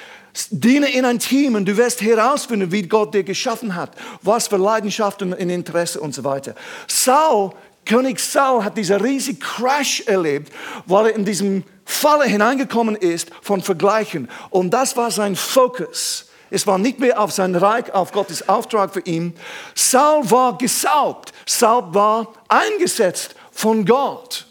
Diene in ein Team und du wirst herausfinden, wie Gott dir geschaffen hat, was für Leidenschaften und Interesse und so weiter. Saul, König Saul hat diesen riesigen Crash erlebt, weil er in diesem Falle hineingekommen ist von Vergleichen. Und das war sein Fokus. Es war nicht mehr auf sein Reich, auf Gottes Auftrag für ihn. Saul war gesaugt. Saul war eingesetzt von Gott.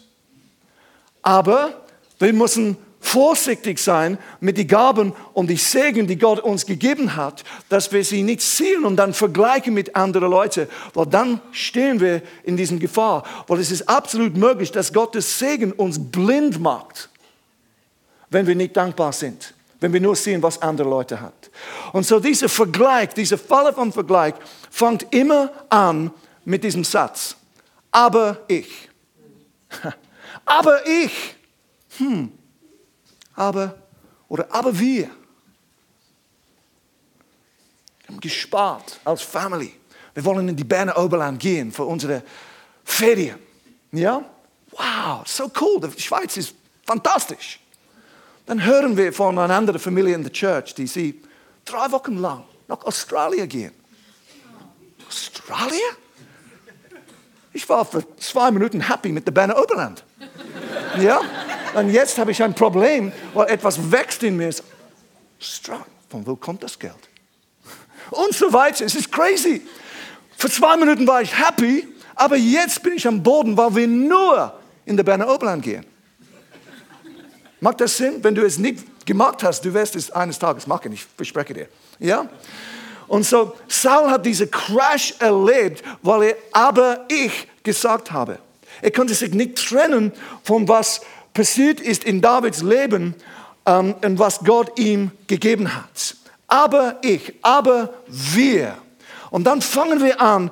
Aber wir müssen vorsichtig sein mit den Gaben und die Segen, die Gott uns gegeben hat, dass wir sie nicht sehen und dann vergleichen mit anderen Leuten, weil dann stehen wir in diesem Gefahr. Weil es ist absolut möglich, dass Gottes Segen uns blind macht, wenn wir nicht dankbar sind, wenn wir nur sehen, was andere Leute haben. Und so dieser Vergleich, diese Falle von Vergleich, fängt immer an mit diesem Satz. Aber ich. Aber ich. Hm aber, oder aber wir. Haben gespart als Family. Wir wollen in die Berner Oberland gehen für unsere Ferien. Ja? Wow, so cool. Die Schweiz ist fantastisch. Dann hören wir von einer anderen Familie in der Church, die sie drei Wochen lang nach Australien gehen. Australien? Ich war für zwei Minuten happy mit der Berner Oberland. Ja? Und jetzt habe ich ein Problem, weil etwas wächst in mir. Von wo kommt das Geld? Und so weiter. Es ist crazy. Für zwei Minuten war ich happy, aber jetzt bin ich am Boden, weil wir nur in der Berner Oberland gehen. Macht das Sinn? Wenn du es nicht gemacht hast, du wirst es eines Tages machen, ich verspreche dir. Ja? Und so, Saul hat diesen Crash erlebt, weil er aber ich gesagt habe. Er konnte sich nicht trennen von was passiert ist in Davids Leben ähm, und was Gott ihm gegeben hat. Aber ich, aber wir. Und dann fangen wir an,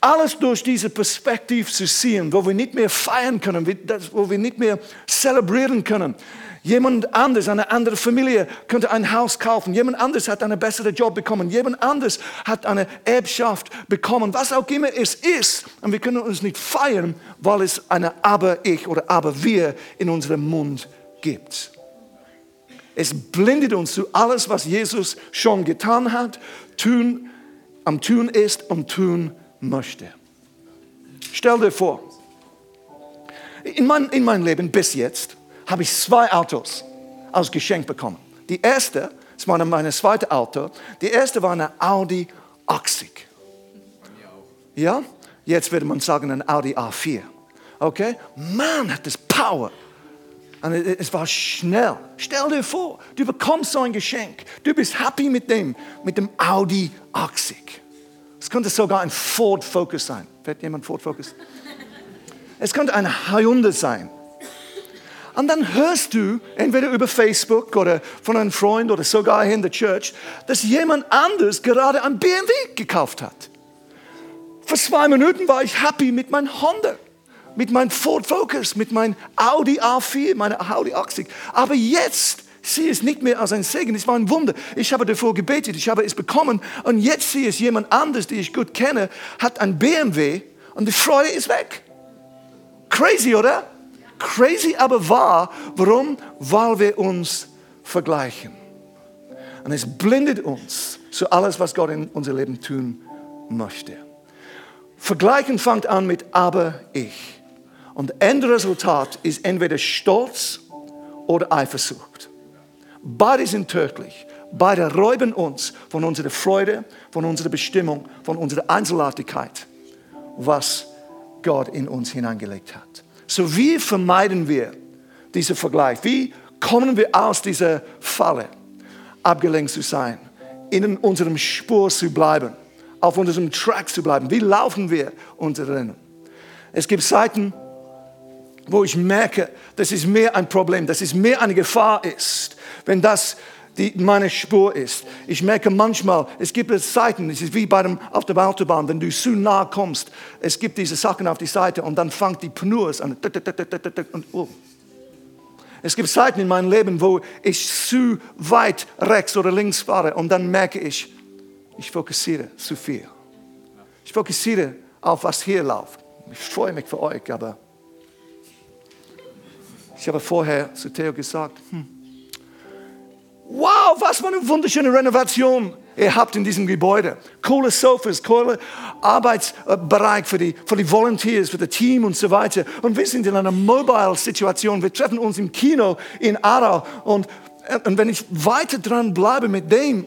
alles durch diese Perspektive zu sehen, wo wir nicht mehr feiern können, wo wir nicht mehr zelebrieren können. Jemand anders, eine andere Familie könnte ein Haus kaufen. Jemand anders hat einen besseren Job bekommen. Jemand anders hat eine Erbschaft bekommen. Was auch immer es ist. Und wir können uns nicht feiern, weil es eine Aber-Ich oder Aber-Wir in unserem Mund gibt. Es blindet uns zu alles, was Jesus schon getan hat, tun, am Tun ist und tun möchte. Stell dir vor, in, mein, in meinem Leben bis jetzt habe ich zwei Autos als Geschenk bekommen. Die erste, das war mein zweites Auto, die erste war eine Audi 80. Ja, jetzt würde man sagen ein Audi A4. Okay, man hat das Power. Und es war schnell. Stell dir vor, du bekommst so ein Geschenk. Du bist happy mit dem, mit dem Audi 80. Es könnte sogar ein Ford Focus sein. Fährt jemand Ford Focus? Es könnte ein Hyundai sein. Und dann hörst du, entweder über Facebook oder von einem Freund oder sogar in der Church, dass jemand anders gerade ein BMW gekauft hat. Vor zwei Minuten war ich happy mit meinem Honda, mit meinem Ford Focus, mit meinem Audi A4, meiner Audi 80. Aber jetzt sehe ich es nicht mehr als ein Segen, es war ein Wunder. Ich habe davor gebetet, ich habe es bekommen und jetzt sehe ich jemand anders, den ich gut kenne, hat ein BMW und die Freude ist weg. Crazy, oder? Crazy, aber wahr. Warum? Weil wir uns vergleichen. Und es blindet uns zu alles, was Gott in unser Leben tun möchte. Vergleichen fängt an mit aber ich. Und Endresultat ist entweder Stolz oder Eifersucht. Beide sind tödlich. Beide räuben uns von unserer Freude, von unserer Bestimmung, von unserer Einzelartigkeit, was Gott in uns hineingelegt hat. So wie vermeiden wir diesen Vergleich? Wie kommen wir aus dieser Falle, abgelenkt zu sein, in unserem Spur zu bleiben, auf unserem Track zu bleiben? Wie laufen wir unser Rennen? Es gibt Zeiten, wo ich merke, dass es mehr ein Problem, dass es mehr eine Gefahr ist, wenn das die meine Spur ist. Ich merke manchmal, es gibt Zeiten, es ist wie bei dem, auf der Autobahn, wenn du zu nah kommst, es gibt diese Sachen auf die Seite und dann fängt die Pneus an. Und, oh. Es gibt Zeiten in meinem Leben, wo ich zu weit rechts oder links fahre und dann merke ich, ich fokussiere zu viel. Ich fokussiere auf, was hier läuft. Ich freue mich für euch, aber ich habe vorher zu Theo gesagt, hm, Wow, was für eine wunderschöne Renovation ihr habt in diesem Gebäude. Coole Sofas, coole Arbeitsbereich für die, für die Volunteers, für das Team und so weiter. Und wir sind in einer Mobile-Situation. Wir treffen uns im Kino in Aarau. Und, und wenn ich weiter dran bleibe mit dem,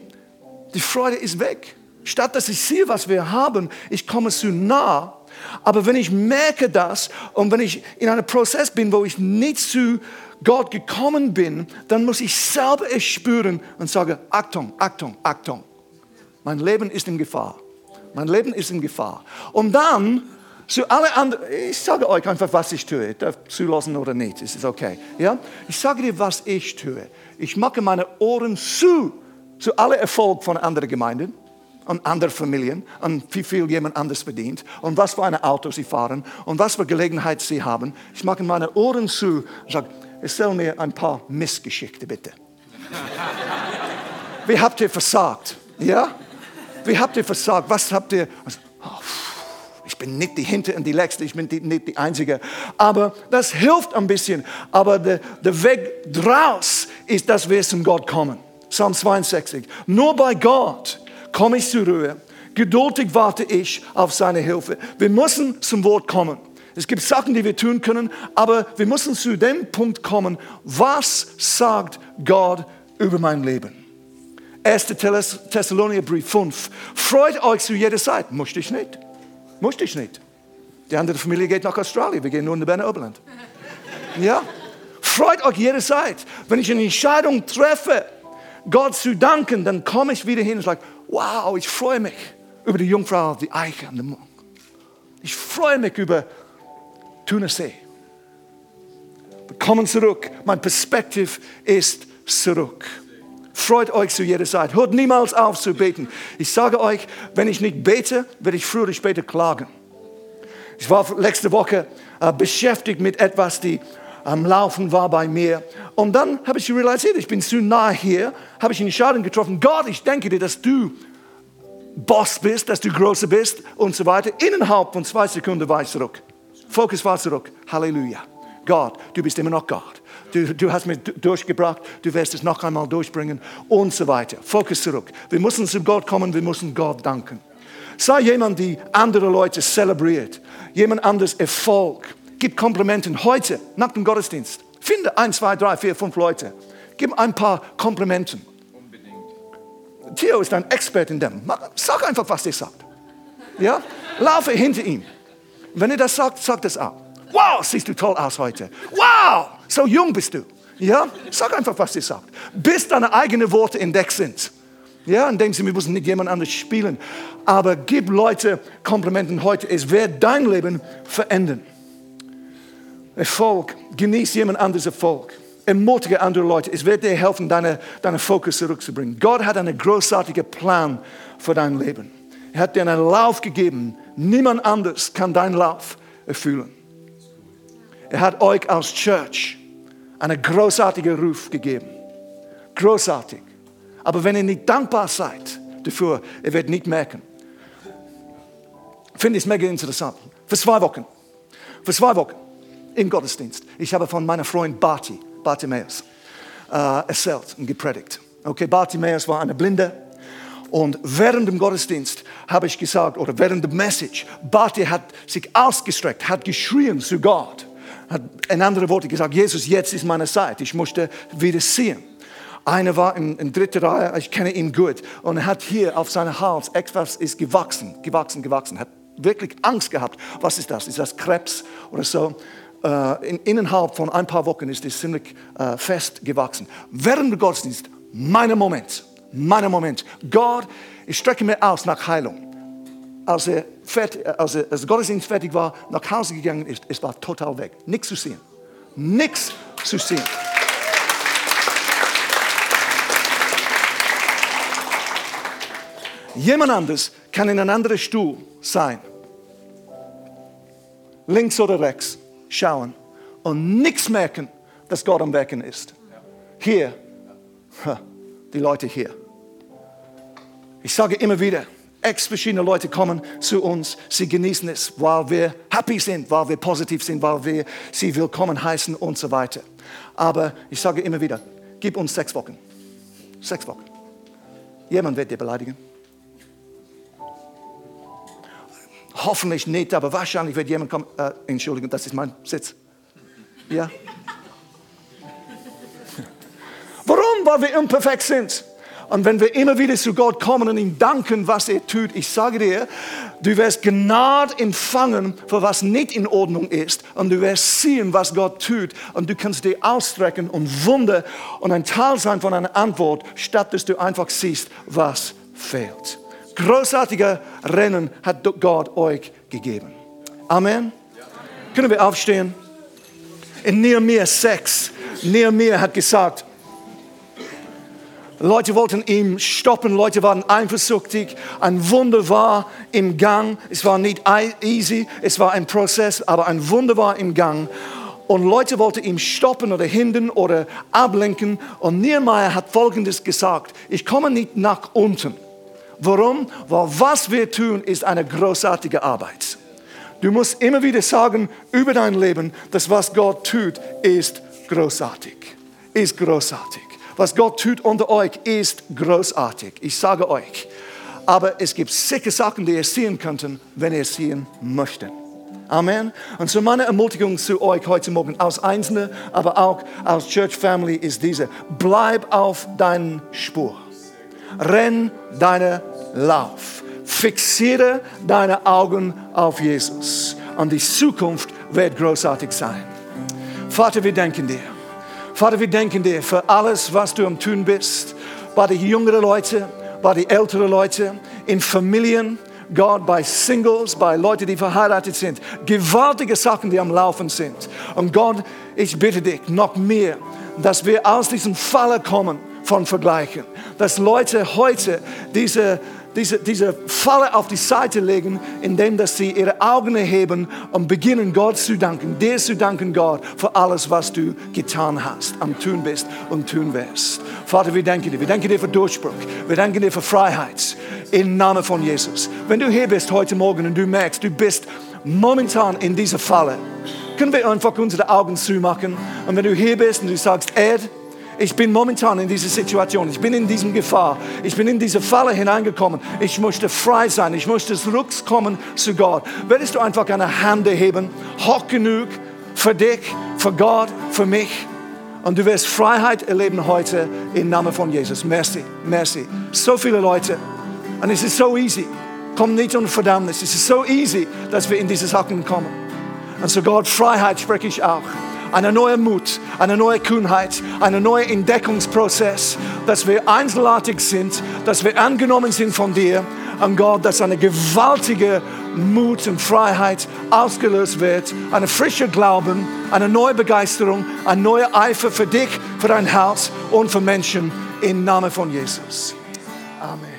die Freude ist weg. Statt dass ich sehe, was wir haben, ich komme zu nah. Aber wenn ich merke das und wenn ich in einem Prozess bin, wo ich nicht zu Gott gekommen bin, dann muss ich selber es spüren und sagen, Achtung, Achtung, Achtung. Mein Leben ist in Gefahr. Mein Leben ist in Gefahr. Und dann zu alle anderen, ich sage euch einfach, was ich tue. Ich darf zulassen oder nicht, es ist okay. Ja? Ich sage dir, was ich tue. Ich mache meine Ohren zu, zu alle Erfolg von anderen Gemeinden und anderen Familien und wie viel jemand anders verdient und was für ein Auto sie fahren und was für Gelegenheit sie haben. Ich mache meine Ohren zu und sage, erzähl mir ein paar Missgeschichte bitte. Wie habt ihr versagt? Ja? Wie habt ihr versagt? Was habt ihr? bin nicht die Hinter und die Letzte, ich bin nicht die Einzige. Aber das hilft ein bisschen. Aber der, der Weg draus ist, dass wir zum Gott kommen. Psalm 62. Nur bei Gott komme ich zur Ruhe. Geduldig warte ich auf seine Hilfe. Wir müssen zum Wort kommen. Es gibt Sachen, die wir tun können, aber wir müssen zu dem Punkt kommen, was sagt Gott über mein Leben? 1. Thessalonicher Brief 5. Freut euch zu jeder Zeit. Musste ich nicht. Musste ich nicht. Die andere Familie geht nach Australien. Wir gehen nur in die Berner Oberland. Ja? Freut euch jede Zeit. Wenn ich eine Entscheidung treffe, Gott zu danken, dann komme ich wieder hin und sage, wow, ich freue mich über die Jungfrau die Eiche an dem Morgen. Ich freue mich über Thunersee. Wir kommen zurück. Mein Perspektiv ist zurück. Freut euch zu jeder Zeit. Hört niemals auf zu beten. Ich sage euch, wenn ich nicht bete, werde ich früher oder später klagen. Ich war letzte Woche äh, beschäftigt mit etwas, die am Laufen war bei mir. Und dann habe ich realisiert, ich bin zu nah hier, habe ich eine Entscheidung getroffen. Gott, ich denke dir, dass du Boss bist, dass du größer bist und so weiter. Innerhalb von zwei Sekunden war ich zurück. Fokus war zurück. Halleluja. Gott, du bist immer noch Gott. Du, du, hast mich durchgebracht, du wirst es noch einmal durchbringen und so weiter. Fokus zurück. Wir müssen zu Gott kommen, wir müssen Gott danken. Sei jemand, die andere Leute zelebriert, jemand anderes Erfolg. Gib Komplimenten heute nach dem Gottesdienst. Finde ein, zwei, drei, vier, fünf Leute. Gib ein paar Komplimenten. Theo ist ein Experte in dem. Sag einfach, was er sagt. Ja? Laufe hinter ihm. Wenn er das sagt, sagt es auch. Wow, siehst du toll aus heute. Wow, so jung bist du. Ja, sag einfach, was sie sagt. Bis deine eigenen Worte entdeckt sind. Ja, und denken sie, wir müssen nicht jemand anders spielen. Aber gib Leute Komplimenten heute. Es wird dein Leben verändern. Erfolg, genieß jemand anderes Erfolg. Ermutige andere Leute. Es wird dir helfen, deinen deine Fokus zurückzubringen. Gott hat einen großartigen Plan für dein Leben. Er hat dir einen Lauf gegeben. Niemand anders kann deinen Lauf erfüllen. Er hat euch als Church einen großartigen Ruf gegeben. Großartig. Aber wenn ihr nicht dankbar seid dafür, ihr werdet nicht merken. Finde ich mega interessant. Für zwei Wochen. Für zwei Wochen im Gottesdienst. Ich habe von meiner Freund Barty, Bartimaeus, äh, erzählt und gepredigt. Okay, Bartimaeus war eine Blinde. Und während dem Gottesdienst habe ich gesagt, oder während der Message, Barty hat sich ausgestreckt, hat geschrien zu Gott hat in andere Worte gesagt, Jesus, jetzt ist meine Zeit, ich musste wieder sehen. Einer war in, in dritter Reihe, ich kenne ihn gut, und er hat hier auf seinem Hals etwas ist gewachsen, gewachsen, gewachsen, hat wirklich Angst gehabt. Was ist das? Ist das Krebs oder so? Äh, in, innerhalb von ein paar Wochen ist es ziemlich äh, fest gewachsen. Während des Gottesdienstes, meiner Moment, meiner Moment. Gott, ich strecke mir aus nach Heilung als er, fertig, als er als Gottesdienst fertig war, nach Hause gegangen ist, es war total weg. Nichts zu sehen. Nichts zu sehen. Jemand anderes kann in einem anderen Stuhl sein, links oder rechts, schauen und nichts merken, dass Gott am Werken ist. Hier, die Leute hier. Ich sage immer wieder, Ex verschiedene Leute kommen zu uns, sie genießen es, weil wir happy sind, weil wir positiv sind, weil wir sie willkommen heißen und so weiter. Aber ich sage immer wieder, gib uns sechs Wochen. Sechs Wochen. Jemand wird dir beleidigen. Hoffentlich nicht, aber wahrscheinlich wird jemand kommen. Äh, Entschuldigung, das ist mein Sitz. Ja? Warum? Weil wir unperfekt sind. Und wenn wir immer wieder zu Gott kommen und ihm danken, was er tut, ich sage dir, du wirst Gnade empfangen, für was nicht in Ordnung ist. Und du wirst sehen, was Gott tut. Und du kannst dir ausstrecken und Wunder und ein Teil sein von einer Antwort, statt dass du einfach siehst, was fehlt. Großartige Rennen hat Gott euch gegeben. Amen. Können wir aufstehen? In Nehemiah 6, Nehemiah hat gesagt, Leute wollten ihn stoppen, Leute waren eifersüchtig. Ein Wunder war im Gang. Es war nicht easy, es war ein Prozess, aber ein Wunder war im Gang. Und Leute wollten ihn stoppen oder hindern oder ablenken. Und Nehemiah hat Folgendes gesagt, ich komme nicht nach unten. Warum? Weil was wir tun, ist eine großartige Arbeit. Du musst immer wieder sagen über dein Leben, dass was Gott tut, ist großartig. Ist großartig. Was Gott tut unter euch, ist großartig. Ich sage euch. Aber es gibt sicher Sachen, die ihr sehen könnten, wenn ihr sehen möchtet. Amen. Und so meine Ermutigung zu euch heute Morgen als Einzelne, aber auch als Church Family ist diese. Bleib auf deinen Spur. Renn deinen Lauf. Fixiere deine Augen auf Jesus. Und die Zukunft wird großartig sein. Vater, wir danken dir. Vater, wir danken dir für alles, was du am Tun bist. Bei den jüngeren Leuten, bei den älteren Leuten, in Familien, Gott, bei Singles, bei Leuten, die verheiratet sind. Gewaltige Sachen, die am Laufen sind. Und Gott, ich bitte dich noch mehr, dass wir aus diesem Falle kommen von Vergleichen. Dass Leute heute diese diese, diese Falle auf die Seite legen, indem dass sie ihre Augen erheben und beginnen Gott zu danken, dir zu danken, Gott, für alles, was du getan hast, am tun bist und tun wirst. Vater, wir danken dir. Wir danken dir für Durchbruch. Wir danken dir für Freiheit. Im Namen von Jesus. Wenn du hier bist heute Morgen und du merkst, du bist momentan in dieser Falle, können wir einfach unsere Augen zumachen. Und wenn du hier bist und du sagst, Ed, ich bin momentan in dieser Situation. Ich bin in diesem Gefahr. Ich bin in diese Falle hineingekommen. Ich möchte frei sein. Ich möchte zurückkommen zu Gott. Würdest du einfach eine Hand erheben, hoch genug für dich, für Gott, für mich? Und du wirst Freiheit erleben heute im Namen von Jesus. Merci, merci. So viele Leute. Und es ist so easy. Komm nicht unter Verdammnis. Es ist so easy, dass wir in diese Sachen kommen. Und so Gott, Freiheit spreche ich auch einen neuen Mut, eine neue Kühnheit, einen neuen Entdeckungsprozess, dass wir einzelartig sind, dass wir angenommen sind von dir. Und Gott, dass eine gewaltige Mut und Freiheit ausgelöst wird, eine frische Glauben, eine neue Begeisterung, ein neuer Eifer für dich, für dein Herz und für Menschen im Namen von Jesus. Amen.